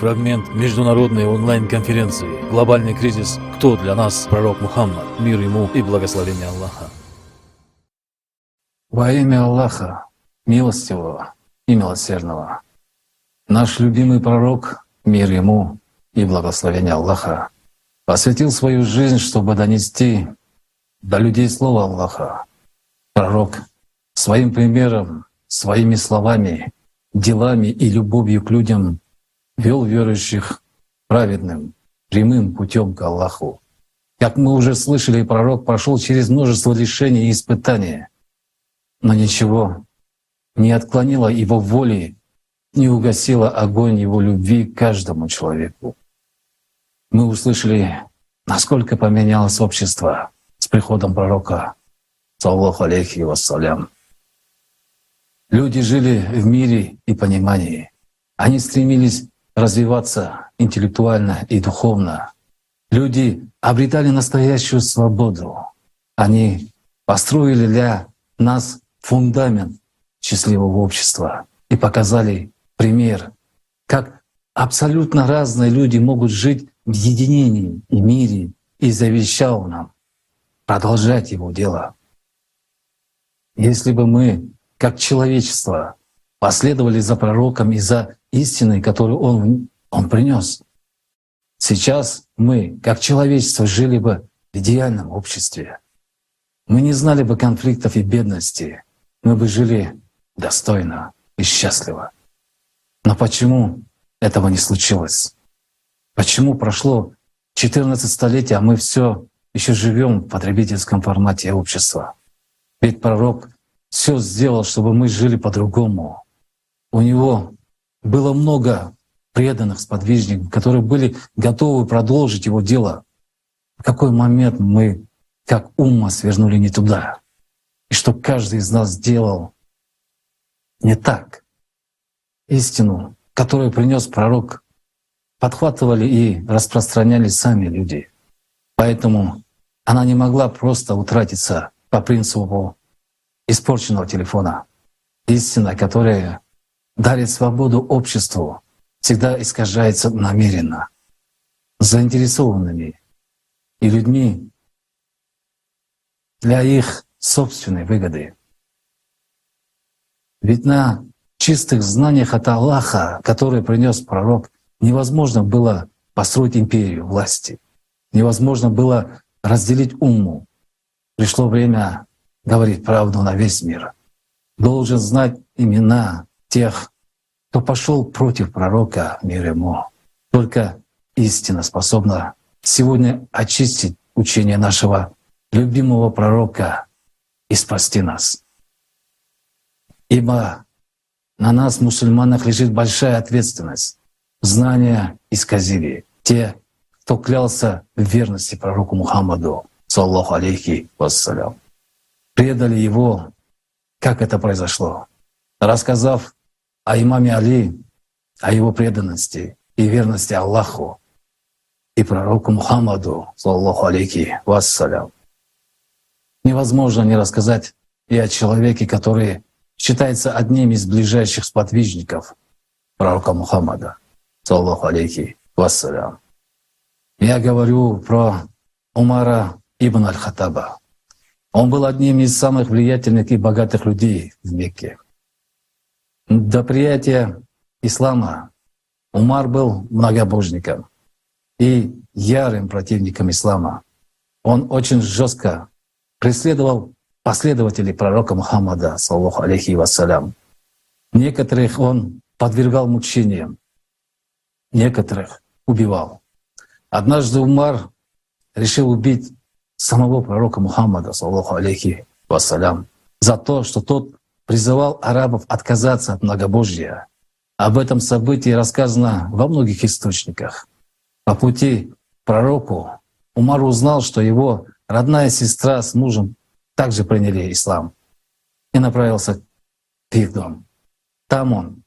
фрагмент международной онлайн-конференции «Глобальный кризис. Кто для нас пророк Мухаммад? Мир ему и благословение Аллаха». Во имя Аллаха, милостивого и милосердного, наш любимый пророк, мир ему и благословение Аллаха, посвятил свою жизнь, чтобы донести до людей Слово Аллаха. Пророк своим примером, своими словами, делами и любовью к людям вел верующих праведным, прямым путем к Аллаху. Как мы уже слышали, пророк прошел через множество лишений и испытаний, но ничего не отклонило его воли, не угасило огонь его любви к каждому человеку. Мы услышали, насколько поменялось общество с приходом пророка, саллаху алейхи вассалям. Люди жили в мире и понимании. Они стремились развиваться интеллектуально и духовно. Люди обретали настоящую свободу. Они построили для нас фундамент счастливого общества и показали пример, как абсолютно разные люди могут жить в единении и мире, и завещал нам продолжать его дело. Если бы мы, как человечество, последовали за пророком и за истиной, которую он, он принес. Сейчас мы, как человечество, жили бы в идеальном обществе. Мы не знали бы конфликтов и бедности. Мы бы жили достойно и счастливо. Но почему этого не случилось? Почему прошло 14 столетий, а мы все еще живем в потребительском формате общества? Ведь пророк все сделал, чтобы мы жили по-другому. У него было много преданных сподвижников, которые были готовы продолжить его дело. В какой момент мы, как ума, свернули не туда? И что каждый из нас сделал не так. Истину, которую принес пророк, подхватывали и распространяли сами люди. Поэтому она не могла просто утратиться по принципу испорченного телефона. Истина, которая дарит свободу обществу, всегда искажается намеренно, заинтересованными и людьми для их собственной выгоды. Ведь на чистых знаниях от Аллаха, которые принес пророк, невозможно было построить империю власти, невозможно было разделить уму. Пришло время говорить правду на весь мир. Должен знать имена тех, кто пошел против пророка, мир ему. Только истина способна сегодня очистить учение нашего любимого пророка и спасти нас. Ибо на нас, мусульманах, лежит большая ответственность. Знания исказили те, кто клялся в верности пророку Мухаммаду, саллаху алейхи вассалям. Предали его, как это произошло, рассказав о имаме Али, о его преданности и верности Аллаху и пророку Мухаммаду, саллаху алейки вассалям. Невозможно не рассказать и о человеке, который считается одним из ближайших сподвижников пророка Мухаммада, саллаху алейки вассалям. Я говорю про Умара ибн аль-Хаттаба. Он был одним из самых влиятельных и богатых людей в Мекке. До приятия ислама Умар был многобожником и ярым противником ислама. Он очень жестко преследовал последователей пророка Мухаммада, саллаху алейхи вассалям. Некоторых он подвергал мучениям, некоторых убивал. Однажды Умар решил убить самого пророка Мухаммада, саллаху алейхи вассалям, за то, что тот призывал арабов отказаться от многобожья. Об этом событии рассказано во многих источниках. По пути к пророку Умар узнал, что его родная сестра с мужем также приняли ислам и направился в их дом. Там он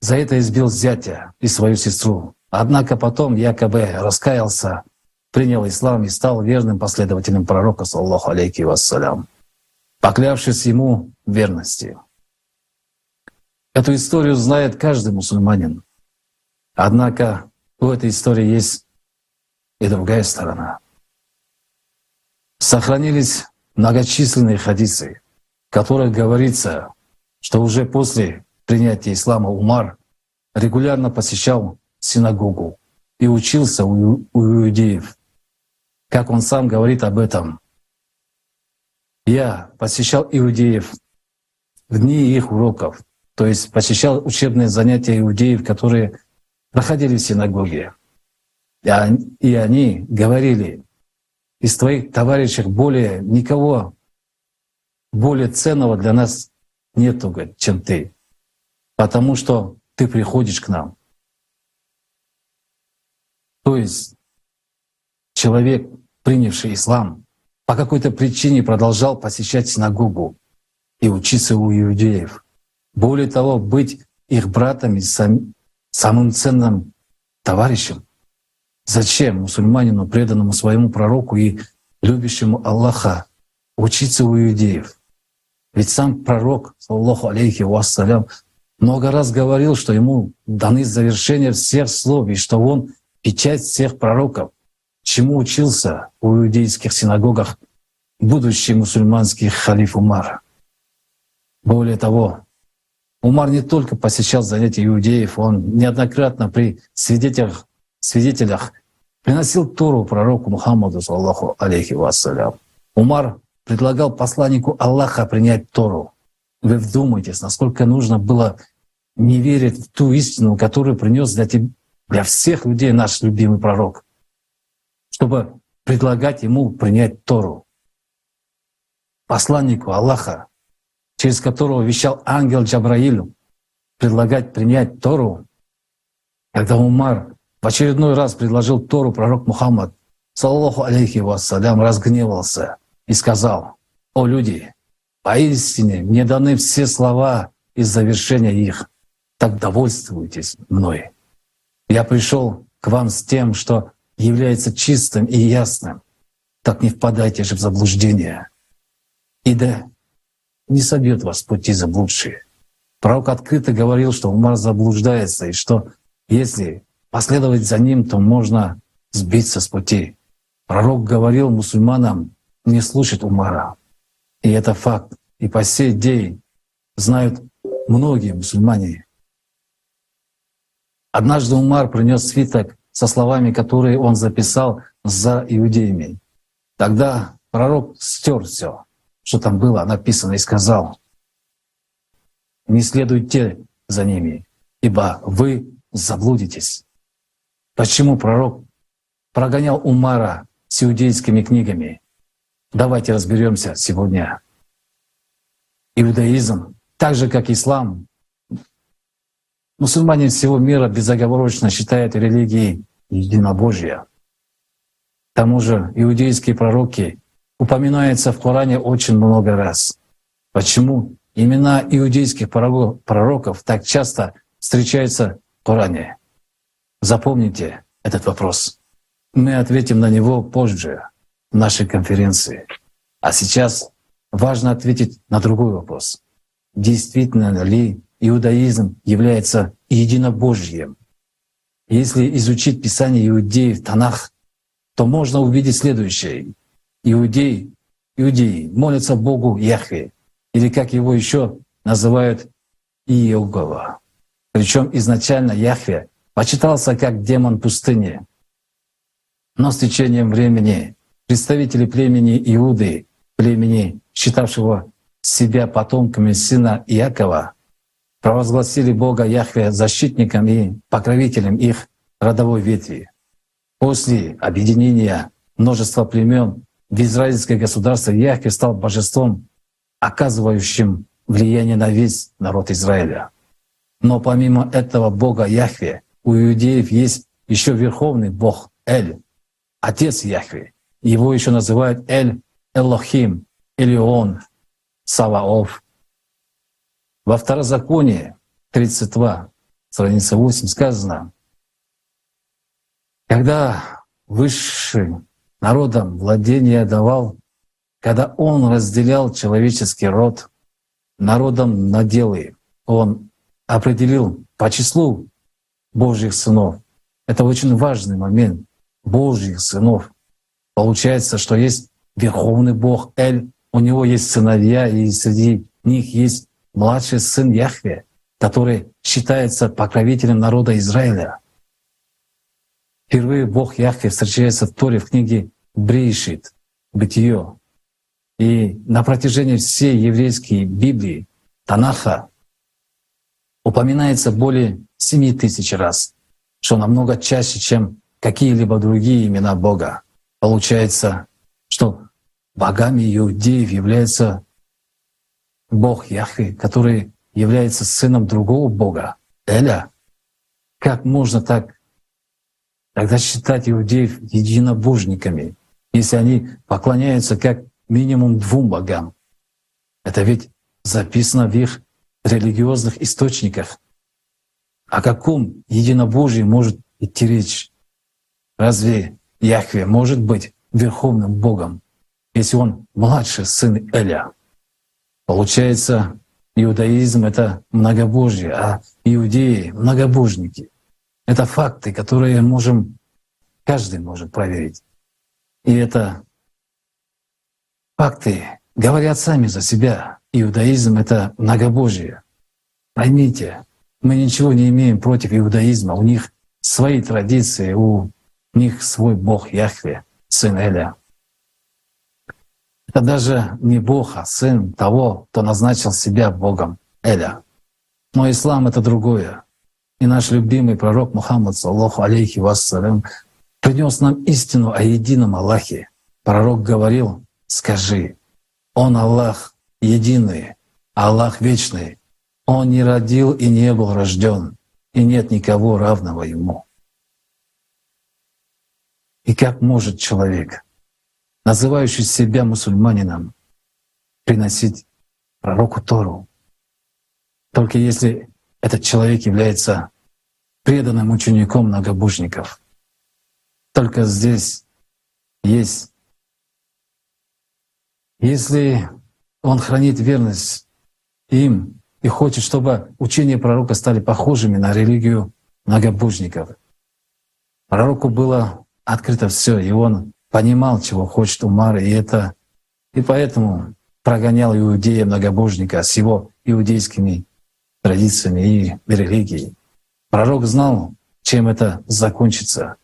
за это избил зятя и свою сестру. Однако потом якобы раскаялся, принял ислам и стал верным последователем пророка, саллаху алейки вассалям поклявшись ему верности. Эту историю знает каждый мусульманин. Однако у этой истории есть и другая сторона. Сохранились многочисленные хадисы, в которых говорится, что уже после принятия ислама Умар регулярно посещал синагогу и учился у, иудеев. Как он сам говорит об этом. Я посещал иудеев в дни их уроков, то есть посещал учебные занятия иудеев, которые проходили в синагоге. И они говорили, из твоих товарищей более никого более ценного для нас нету, чем ты, потому что ты приходишь к нам. То есть человек, принявший ислам, по какой-то причине продолжал посещать синагогу и учиться у иудеев. Более того, быть их братом и сам, самым ценным товарищем. Зачем мусульманину, преданному своему пророку и любящему Аллаха, учиться у иудеев? Ведь сам пророк, саллаху алейхи вассалям, много раз говорил, что ему даны завершения всех слов, и что он печать всех пророков, чему учился в иудейских синагогах будущий мусульманский халиф Умар. Более того, Умар не только посещал занятия иудеев, он неоднократно при свидетелях, свидетелях приносил Тору пророку Мухаммаду, саллаху алейхи вассалям. Умар предлагал посланнику Аллаха принять Тору. Вы вдумайтесь, насколько нужно было не верить в ту истину, которую принес для, тебя, для всех людей наш любимый пророк, чтобы предлагать ему принять Тору. Посланнику Аллаха, через которого вещал ангел Джабраилю, предлагать принять Тору, когда Умар в очередной раз предложил Тору пророк Мухаммад, саллаху алейхи вассалям, разгневался и сказал, «О люди, поистине мне даны все слова из завершения их, так довольствуйтесь мной. Я пришел к вам с тем, что является чистым и ясным, так не впадайте же в заблуждение. И да не собьет вас пути заблудшие. Пророк открыто говорил, что Умар заблуждается, и что если последовать за ним, то можно сбиться с пути. Пророк говорил мусульманам не слушать Умара. И это факт. И по сей день знают многие мусульмане. Однажды Умар принес свиток со словами, которые он записал за иудеями. Тогда пророк стер все, что там было написано, и сказал, «Не следуйте за ними, ибо вы заблудитесь». Почему пророк прогонял Умара с иудейскими книгами? Давайте разберемся сегодня. Иудаизм, так же как ислам, мусульмане всего мира безоговорочно считают религией единобожия. К тому же иудейские пророки упоминаются в Коране очень много раз. Почему имена иудейских пророков так часто встречаются в Коране? Запомните этот вопрос. Мы ответим на него позже в нашей конференции. А сейчас важно ответить на другой вопрос. Действительно ли иудаизм является единобожьем? Если изучить Писание иудеев Танах, то можно увидеть следующее. Иудеи, иудеи молятся Богу Яхве, или как его еще называют Иегова. Причем изначально Яхве почитался как демон пустыни. Но с течением времени представители племени Иуды, племени, считавшего себя потомками сына Иакова, провозгласили Бога Яхве защитником и покровителем их родовой ветви. После объединения множества племен в израильское государство Яхве стал божеством, оказывающим влияние на весь народ Израиля. Но помимо этого Бога Яхве у иудеев есть еще верховный Бог Эль, Отец Яхве. Его еще называют Эль Элохим или Он Саваоф. Во Второзаконии 32, страница 8 сказано, когда высший народом владение давал, когда он разделял человеческий род народом наделы, он определил по числу Божьих сынов. Это очень важный момент. Божьих сынов. Получается, что есть Верховный Бог Эль, у него есть сыновья, и среди них есть младший сын Яхве, который считается покровителем народа Израиля. Впервые Бог Яхве встречается в Торе в книге Брейшит, Бытие. И на протяжении всей еврейской Библии, Танаха, упоминается более семи тысяч раз, что намного чаще, чем какие-либо другие имена Бога. Получается, что богами иудеев является Бог Яхве, который является сыном другого Бога, Эля. Как можно так тогда считать иудеев единобожниками, если они поклоняются как минимум двум богам? Это ведь записано в их религиозных источниках. О каком единобожии может идти речь? Разве Яхве может быть верховным Богом, если он младший сын Эля? Получается, иудаизм — это многобожие, а иудеи — многобожники. Это факты, которые можем, каждый может проверить. И это факты говорят сами за себя. Иудаизм — это многобожие. Поймите, мы ничего не имеем против иудаизма. У них свои традиции, у них свой Бог Яхве, сын Эля. Это даже не Бог, а сын того, кто назначил себя Богом, Эля. Но ислам — это другое. И наш любимый пророк Мухаммад, саллаху алейхи вассалям, принес нам истину о едином Аллахе. Пророк говорил, скажи, Он Аллах единый, Аллах вечный. Он не родил и не был рожден, и нет никого равного Ему. И как может человек, называющий себя мусульманином, приносить пророку Тору, только если этот человек является преданным учеником многобожников. Только здесь есть. Если он хранит верность им и хочет, чтобы учения пророка стали похожими на религию многобожников. Пророку было открыто все, и он понимал, чего хочет Умар, и это и поэтому прогонял иудея многобожника с его иудейскими традициями и религией. Пророк знал, чем это закончится,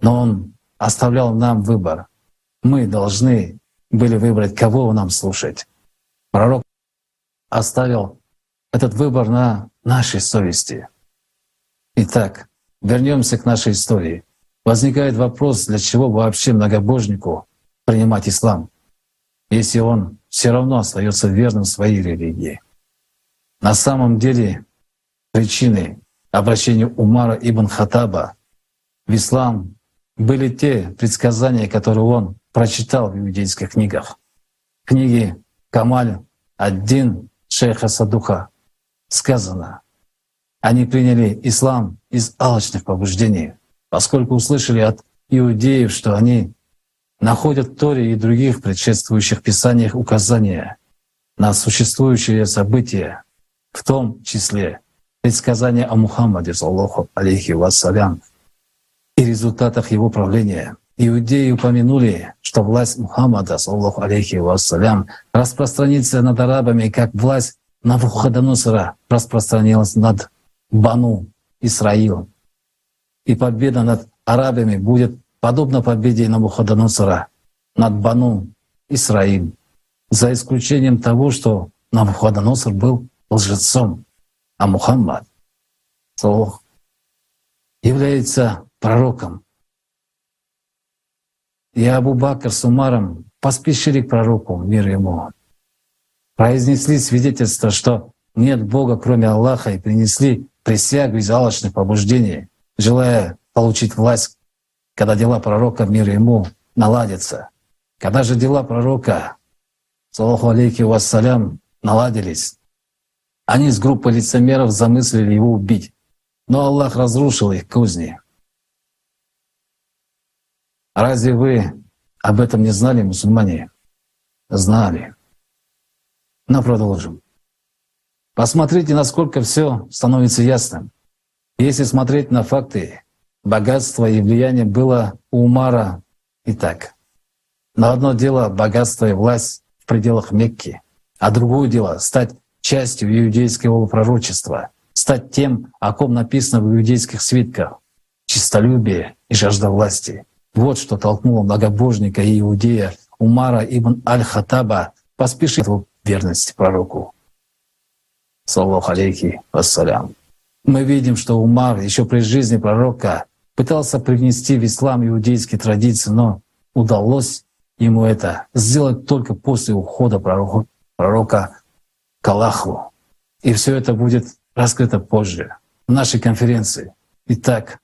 но он оставлял нам выбор. Мы должны были выбрать, кого нам слушать. Пророк оставил этот выбор на нашей совести. Итак, вернемся к нашей истории. Возникает вопрос, для чего вообще многобожнику принимать ислам, если он все равно остается верным своей религии. На самом деле причиной обращения Умара ибн Хатаба в ислам были те предсказания, которые он прочитал в иудейских книгах. Книги Камаль один шейха Садуха сказано, они приняли ислам из алчных побуждений, поскольку услышали от иудеев, что они находят в Торе и других предшествующих писаниях указания на существующие события, в том числе предсказания о Мухаммаде, саллаху алейхи вассалям, и результатах его правления. Иудеи упомянули, что власть Мухаммада, саллаху алейхи вассалям, распространится над арабами, как власть Навуходоносора распространилась над Бану Исраилом. И победа над арабами будет подобна победе Навуходоносора над Бану Исраиль, за исключением того, что Навуходоносор был лжецом, а Мухаммад Саллах, является пророком. И Абу Бакр с Умаром поспешили к пророку, мир ему, произнесли свидетельство, что нет Бога, кроме Аллаха, и принесли присягу из алчных побуждений, желая получить власть, когда дела пророка, мир ему, наладятся. Когда же дела пророка, саллаху алейки вассалям, наладились, они с группой лицемеров замыслили его убить, но Аллах разрушил их кузни. Разве вы об этом не знали, мусульмане? Знали. Но продолжим. Посмотрите, насколько все становится ясным. Если смотреть на факты, богатство и влияние было у Умара и так. Но одно дело — богатство и власть в пределах Мекки, а другое дело — стать частью иудейского пророчества, стать тем, о ком написано в иудейских свитках — чистолюбие и жажда власти. Вот что толкнуло многобожника и иудея Умара ибн Аль-Хатаба поспешить в верности пророку. Саллаху алейхи вассалям. Мы видим, что Умар еще при жизни пророка пытался привнести в ислам иудейские традиции, но удалось ему это сделать только после ухода пророка, пророка к Аллаху. И все это будет раскрыто позже, в нашей конференции. Итак,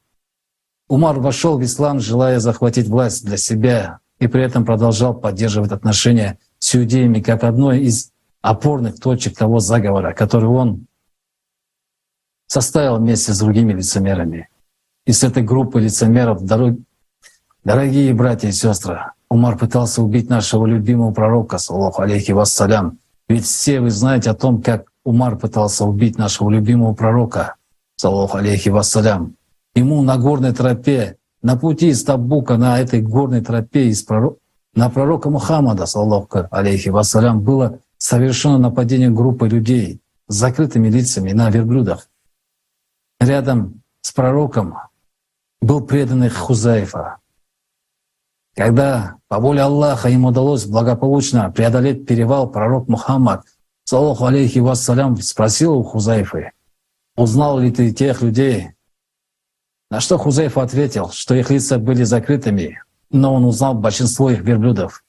Умар вошел в ислам, желая захватить власть для себя, и при этом продолжал поддерживать отношения с иудеями как одной из опорных точек того заговора, который он составил вместе с другими лицемерами. И с этой группы лицемеров, дорог... дорогие братья и сестры, Умар пытался убить нашего любимого пророка, саллаху алейхи вассалям. Ведь все вы знаете о том, как Умар пытался убить нашего любимого пророка, саллаху алейхи вассалям. Ему на горной тропе, на пути из Табука, на этой горной тропе из пророк... на пророка Мухаммада, саллаху алейхи вассалям, было совершено нападение группы людей с закрытыми лицами на верблюдах. Рядом с пророком был преданный Хузайфа. Когда по воле Аллаха им удалось благополучно преодолеть перевал, пророк Мухаммад, саллаху алейхи вассалям, спросил у Хузайфы, «Узнал ли ты тех людей?» На что Хузайфа ответил, что их лица были закрытыми, но он узнал большинство их верблюдов.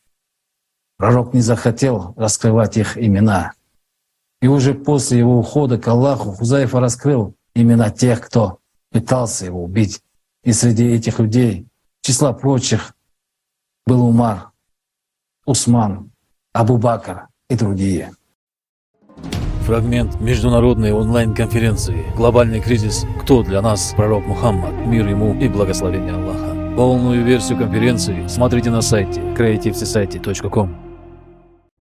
Пророк не захотел раскрывать их имена. И уже после его ухода к Аллаху Хузайфа раскрыл имена тех, кто пытался его убить. И среди этих людей, числа прочих, был Умар, Усман, Абу Бакр и другие. Фрагмент международной онлайн-конференции «Глобальный кризис. Кто для нас пророк Мухаммад? Мир ему и благословение Аллаха». Полную версию конференции смотрите на сайте creativesociety.com.